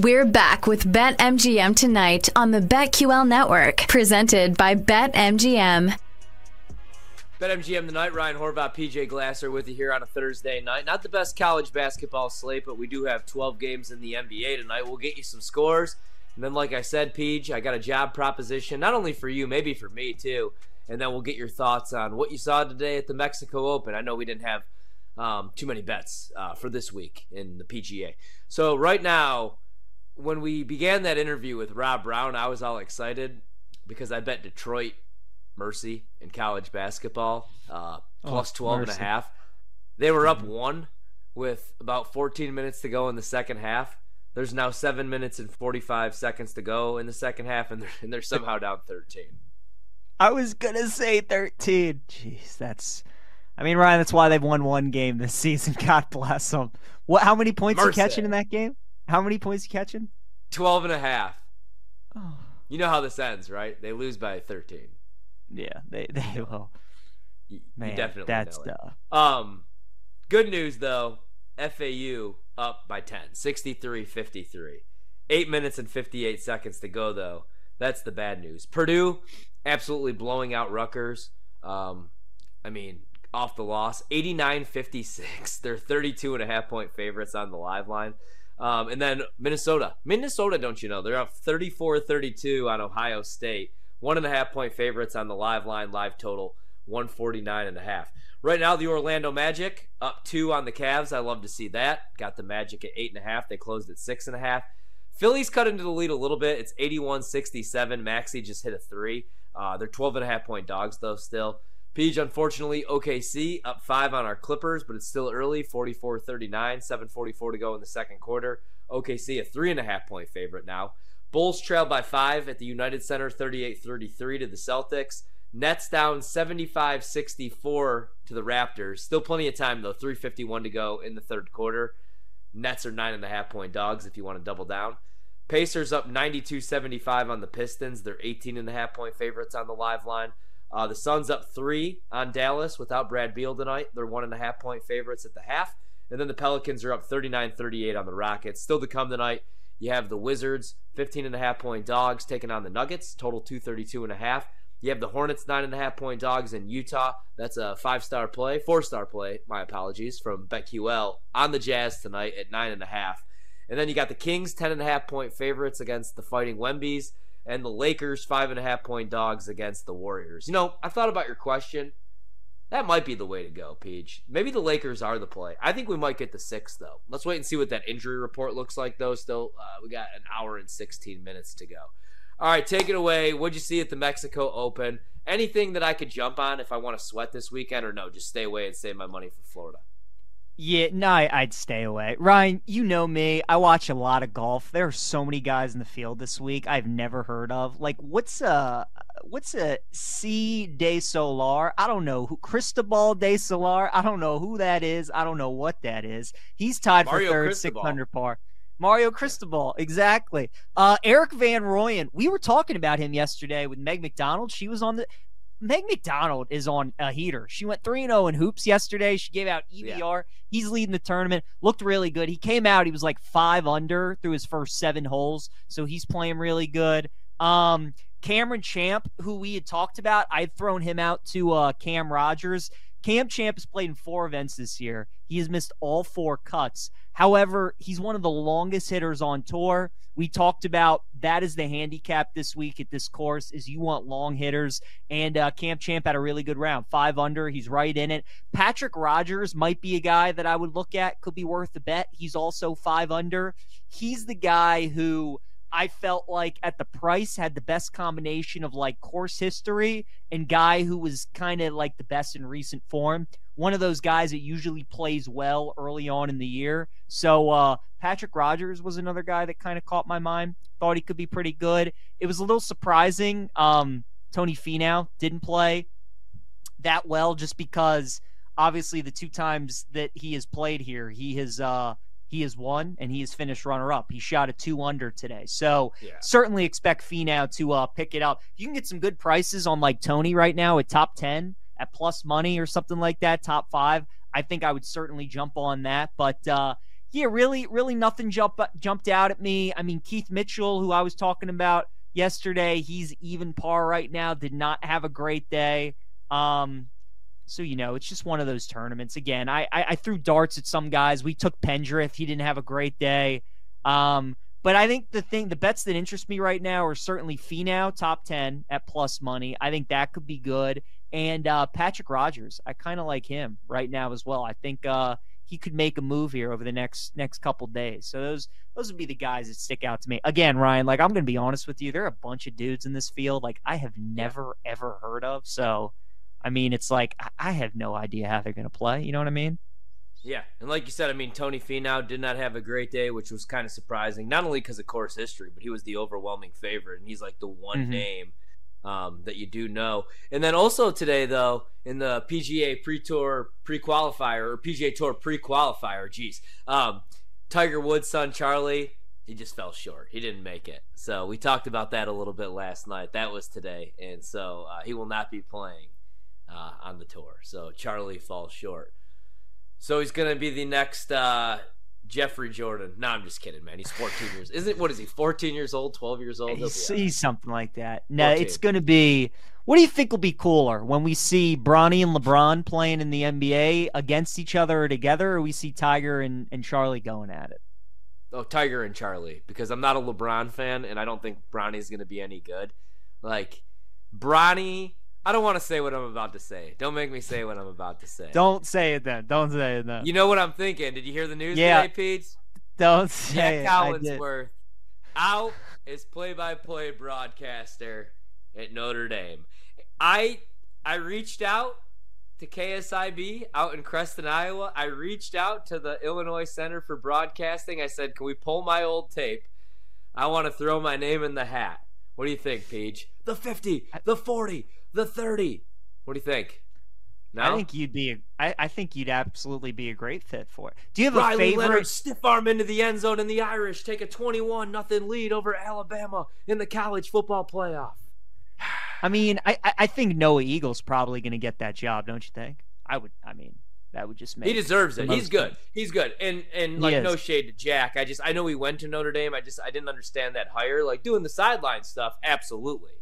We're back with BetMGM tonight on the BetQL network, presented by BetMGM. BetMGM tonight, Ryan Horvat, PJ Glasser with you here on a Thursday night. Not the best college basketball slate, but we do have 12 games in the NBA tonight. We'll get you some scores. And then, like I said, PJ, I got a job proposition, not only for you, maybe for me too. And then we'll get your thoughts on what you saw today at the Mexico Open. I know we didn't have um, too many bets uh, for this week in the PGA. So, right now, when we began that interview with Rob Brown, I was all excited because I bet Detroit Mercy in college basketball uh, oh, plus oh, 12 mercy. and a half. They were up one with about 14 minutes to go in the second half. There's now seven minutes and 45 seconds to go in the second half, and they're, and they're somehow down 13. I was gonna say 13. Jeez, that's. I mean, Ryan, that's why they've won one game this season. God bless them. What? How many points Mercy. you catching in that game? How many points you catching? 12 and a half. Oh. You know how this ends, right? They lose by 13. Yeah, they they will. You, Man, you definitely that's the um. Good news though, FAU up by 10, 63-53. Eight minutes and 58 seconds to go though. That's the bad news. Purdue absolutely blowing out Rutgers. Um, I mean, off the loss, 89-56. They're 32 and a half point favorites on the live line. Um, and then Minnesota. Minnesota, don't you know? They're up 34 32 on Ohio State. One and a half point favorites on the live line, live total 149 and a half. Right now, the Orlando Magic up two on the Cavs. I love to see that. Got the Magic at eight and a half. They closed at six and a half. Phillies cut into the lead a little bit. It's 81 67. Maxey just hit a three. Uh, they're 12 and a half point dogs, though, still. Peach, unfortunately, OKC up five on our Clippers, but it's still early 44 39, 744 to go in the second quarter. OKC, a three and a half point favorite now. Bulls trail by five at the United Center 38 33 to the Celtics. Nets down 75 64 to the Raptors. Still plenty of time, though. 351 to go in the third quarter. Nets are nine and a half point dogs if you want to double down. Pacers up 92 75 on the Pistons. They're 18 and a half point favorites on the live line. Uh, the Suns up three on Dallas without Brad Beal tonight. They're one and a half point favorites at the half. And then the Pelicans are up 39 38 on the Rockets. Still to come tonight, you have the Wizards, 15 and a half point dogs taking on the Nuggets, total 232 and a half. You have the Hornets, nine and a half point dogs in Utah. That's a five star play, four star play, my apologies, from BetQL on the Jazz tonight at nine and a half. And then you got the Kings, 10 and a half point favorites against the Fighting Wembies and the Lakers five and a half point dogs against the Warriors. You know, I thought about your question. That might be the way to go, Peach. Maybe the Lakers are the play. I think we might get the six though. Let's wait and see what that injury report looks like though. Still, uh, we got an hour and 16 minutes to go. All right, take it away. What'd you see at the Mexico Open? Anything that I could jump on if I want to sweat this weekend, or no? Just stay away and save my money for Florida. Yeah, no, I'd stay away. Ryan, you know me. I watch a lot of golf. There are so many guys in the field this week I've never heard of. Like, what's a what's a C de Solar? I don't know who Cristobal de Solar. I don't know who that is. I don't know what that is. He's tied Mario for third, six hundred par. Mario Cristobal, exactly. Uh, Erik van Rooyen. We were talking about him yesterday with Meg McDonald. She was on the Meg McDonald is on a heater. She went 3 0 in hoops yesterday. She gave out EBR. Yeah. He's leading the tournament. Looked really good. He came out, he was like five under through his first seven holes. So he's playing really good. Um, Cameron Champ, who we had talked about, I'd thrown him out to uh, Cam Rogers. Cam Champ has played in four events this year. He has missed all four cuts. However, he's one of the longest hitters on tour. We talked about that is the handicap this week at this course is you want long hitters. And uh, Cam Champ had a really good round, five under. He's right in it. Patrick Rodgers might be a guy that I would look at. Could be worth a bet. He's also five under. He's the guy who I felt like at the price had the best combination of like course history and guy who was kind of like the best in recent form. One of those guys that usually plays well early on in the year. So uh, Patrick Rodgers was another guy that kind of caught my mind. Thought he could be pretty good. It was a little surprising. Um, Tony Finau didn't play that well just because obviously the two times that he has played here, he has uh, he has won and he has finished runner up. He shot a two under today. So yeah. certainly expect Finau to uh, pick it up. You can get some good prices on like Tony right now at top 10 at plus money or something like that, top five. I think I would certainly jump on that. But uh, yeah, really, really nothing jump, jumped out at me. I mean, Keith Mitchell, who I was talking about yesterday, he's even par right now, did not have a great day. Um, so you know, it's just one of those tournaments. Again, I, I, I threw darts at some guys. We took Pendrith. He didn't have a great day. Um, but I think the thing, the bets that interest me right now are certainly Finau top ten at plus money. I think that could be good. And uh, Patrick Rodgers. I kind of like him right now as well. I think uh, he could make a move here over the next next couple days. So those those would be the guys that stick out to me. Again, Ryan, like I'm going to be honest with you, there are a bunch of dudes in this field like I have never ever heard of. So I mean, it's like I have no idea how they're going to play. You know what I mean? Yeah, and like you said, I mean, Tony Finau did not have a great day, which was kind of surprising. Not only because of course history, but he was the overwhelming favorite, and he's like the one mm-hmm. name um, that you do know. And then also today, though, in the PGA Pre Tour Pre Qualifier or PGA Tour Pre Qualifier, geez, um, Tiger Woods' son Charlie, he just fell short. He didn't make it. So we talked about that a little bit last night. That was today, and so uh, he will not be playing uh, on the tour. So Charlie falls short. So he's gonna be the next uh, Jeffrey Jordan. No, I'm just kidding, man. He's 14 years. Isn't what is he? 14 years old, 12 years old. He's, he's something like that. No, 14. it's gonna be. What do you think will be cooler when we see Bronny and LeBron playing in the NBA against each other or together, or we see Tiger and, and Charlie going at it? Oh, Tiger and Charlie, because I'm not a LeBron fan, and I don't think Bronny's gonna be any good. Like Bronny I don't want to say what I'm about to say. Don't make me say what I'm about to say. Don't say it then. Don't say it then. You know what I'm thinking? Did you hear the news yeah. today, Pete? Don't say it. Jac Collinsworth out as play-by-play broadcaster at Notre Dame. I I reached out to KSIB out in Creston, Iowa. I reached out to the Illinois Center for Broadcasting. I said, "Can we pull my old tape? I want to throw my name in the hat." What do you think, Peach? The 50, the 40, the 30. What do you think? No? I think you'd be. A, I, I think you'd absolutely be a great fit for it. Do you have Riley a favorite? Leonard stiff arm into the end zone, and the Irish take a twenty-one nothing lead over Alabama in the college football playoff. I mean, I I think Noah Eagle's probably going to get that job, don't you think? I would. I mean, that would just make. He deserves it. He's good. He's good. And and like no shade to Jack. I just I know he went to Notre Dame. I just I didn't understand that hire. Like doing the sideline stuff, absolutely,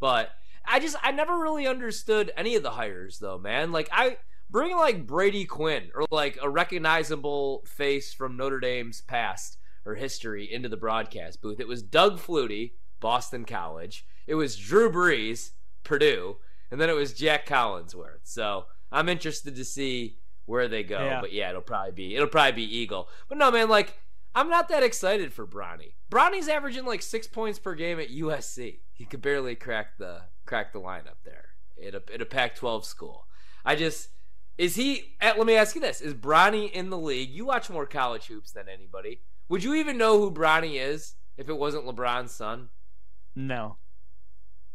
but I just I never really understood any of the hires though, man. Like I bring like Brady Quinn or like a recognizable face from Notre Dame's past or history into the broadcast booth. It was Doug Flutie, Boston College. It was Drew Brees, Purdue, and then it was Jac Collinsworth. So I'm interested to see where they go. Yeah. But yeah, it'll probably be it'll probably be Eagle. But no, man, like I'm not that excited for Bronny. Bronny's averaging like six points per game at USC. He could barely crack the crack the lineup there at a, at a Pac-12 school. I just is he? Eh, let me ask you this: Is Bronny in the league? You watch more college hoops than anybody. Would you even know who Bronny is if it wasn't LeBron's son? No.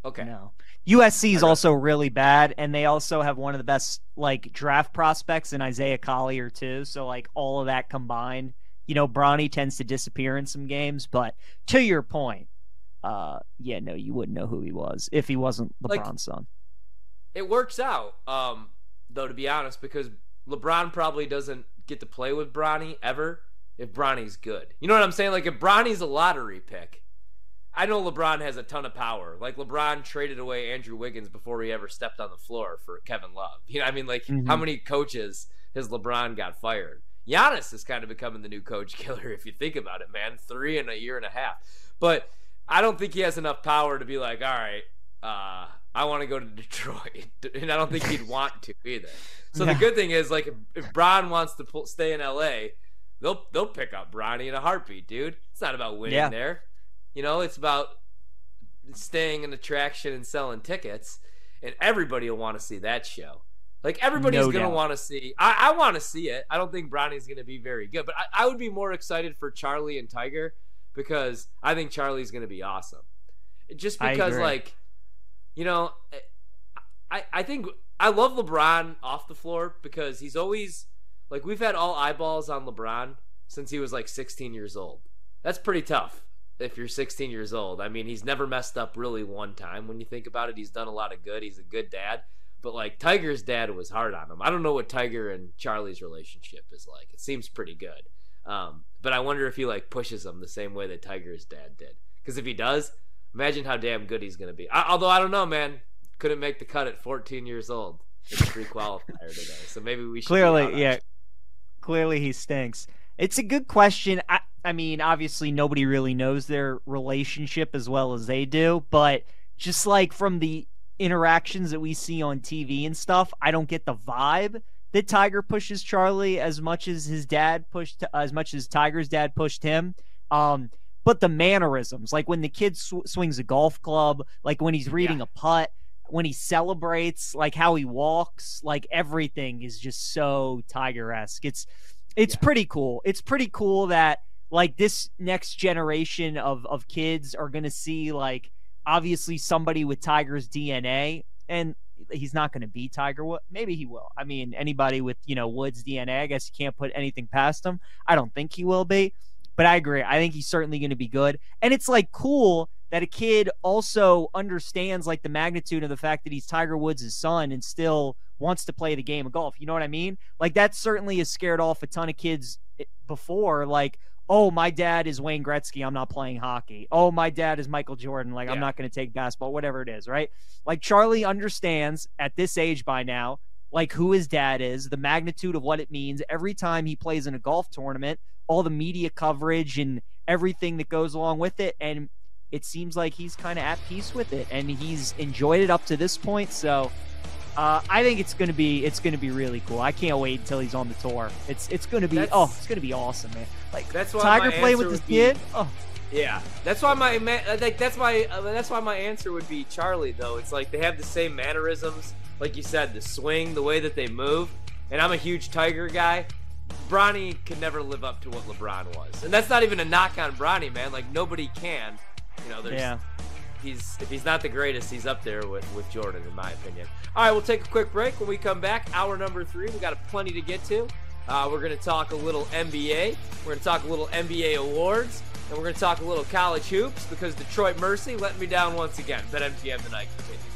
Okay. No. USC is also really bad, and they also have one of the best like draft prospects in Isaiah Collier too. So like all of that combined, you know, Bronny tends to disappear in some games. But to your point, uh, yeah, no, you wouldn't know who he was if he wasn't LeBron's like, son. It works out, um, though, to be honest, because LeBron probably doesn't get to play with Bronny ever if Bronny's good. You know what I'm saying? Like if Bronny's a lottery pick, I know LeBron has a ton of power. Like LeBron traded away Andrew Wiggins before he ever stepped on the floor for Kevin Love. You know, I mean, like mm-hmm. how many coaches has LeBron got fired? Giannis is kind of becoming the new coach killer if you think about it, man. Three in a year and a half. But I don't think he has enough power to be like, all right, uh, I want to go to Detroit, and I don't think he'd want to either. So the good thing is, like, if, if Bron wants to pull, stay in LA, they'll they'll pick up Bronny in a heartbeat, dude. It's not about winning yeah. there, you know. It's about staying an attraction and selling tickets, and everybody will want to see that show. Like everybody's no gonna want to see. I, I want to see it. I don't think Bronny's gonna be very good, but I, I would be more excited for Charlie and Tiger because I think Charlie's going to be awesome. Just because, like, you know, I I think I love LeBron off the floor because he's always like we've had all eyeballs on LeBron since he was like 16 years old. That's pretty tough if you're 16 years old. I mean, he's never messed up really one time. When you think about it, he's done a lot of good. He's a good dad. But like Tiger's dad was hard on him. I don't know what Tiger and Charlie's relationship is like. It seems pretty good. Um, but I wonder if he like pushes him the same way that Tiger's dad did. Because if he does, imagine how damn good he's gonna be. I, although I don't know, man, couldn't make the cut at 14 years old. It's a pre-qualifier today, so maybe we should clearly, yeah, clearly he stinks. It's a good question. I, I mean, obviously nobody really knows their relationship as well as they do, but just like from the interactions that we see on TV and stuff, I don't get the vibe that Tiger pushes Charlie as much as his dad pushed, as much as Tiger's dad pushed him. Um, but the mannerisms, like when the kid sw- swings a golf club, like when he's reading yeah. a putt, when he celebrates, like how he walks, like everything is just so Tiger esque. It's it's yeah. pretty cool. It's pretty cool that like this next generation of of kids are gonna see like obviously somebody with Tiger's DNA, and he's not going to be Tiger Wood. Maybe he will. I mean, anybody with you know Woods DNA, I guess you can't put anything past him. I don't think he will be, but I agree. I think he's certainly going to be good, and it's like cool that a kid also understands like the magnitude of the fact that he's Tiger Woods' son and still wants to play the game of golf. You know what I mean? Like that certainly has scared off a ton of kids eh, before. Like, oh, my dad is Wayne Gretzky. I'm not playing hockey. Oh, my dad is Michael Jordan. Like, yeah. I'm not going to take basketball, whatever it is, right? Like, Charlie understands at this age by now, like, who his dad is, the magnitude of what it means every time he plays in a golf tournament, all the media coverage and everything that goes along with it. And it seems like he's kind of at peace with it and he's enjoyed it up to this point. So, uh, I think it's gonna be it's gonna be really cool. I can't wait until he's on the tour. It's it's gonna be that's, oh it's gonna be awesome, man. Like that's why Tiger playing with his be, kid. Oh. Yeah, that's why my like that's why uh, that's why my answer would be Charlie though. It's like they have the same mannerisms, like you said, the swing, the way that they move. And I'm a huge Tiger guy. Bronny could never live up to what LeBron was, and that's not even a knock on Bronny, man. Like nobody can. You know, there's yeah he's if he's not the greatest, he's up there with with Jordan in my opinion. All right, we'll take a quick break. When we come back, hour number three, we got plenty to get to. Uh, we're going to talk a little NBA. We're going to talk a little NBA awards, and we're going to talk a little college hoops because Detroit Mercy let me down once again. But BetMGM tonight continues.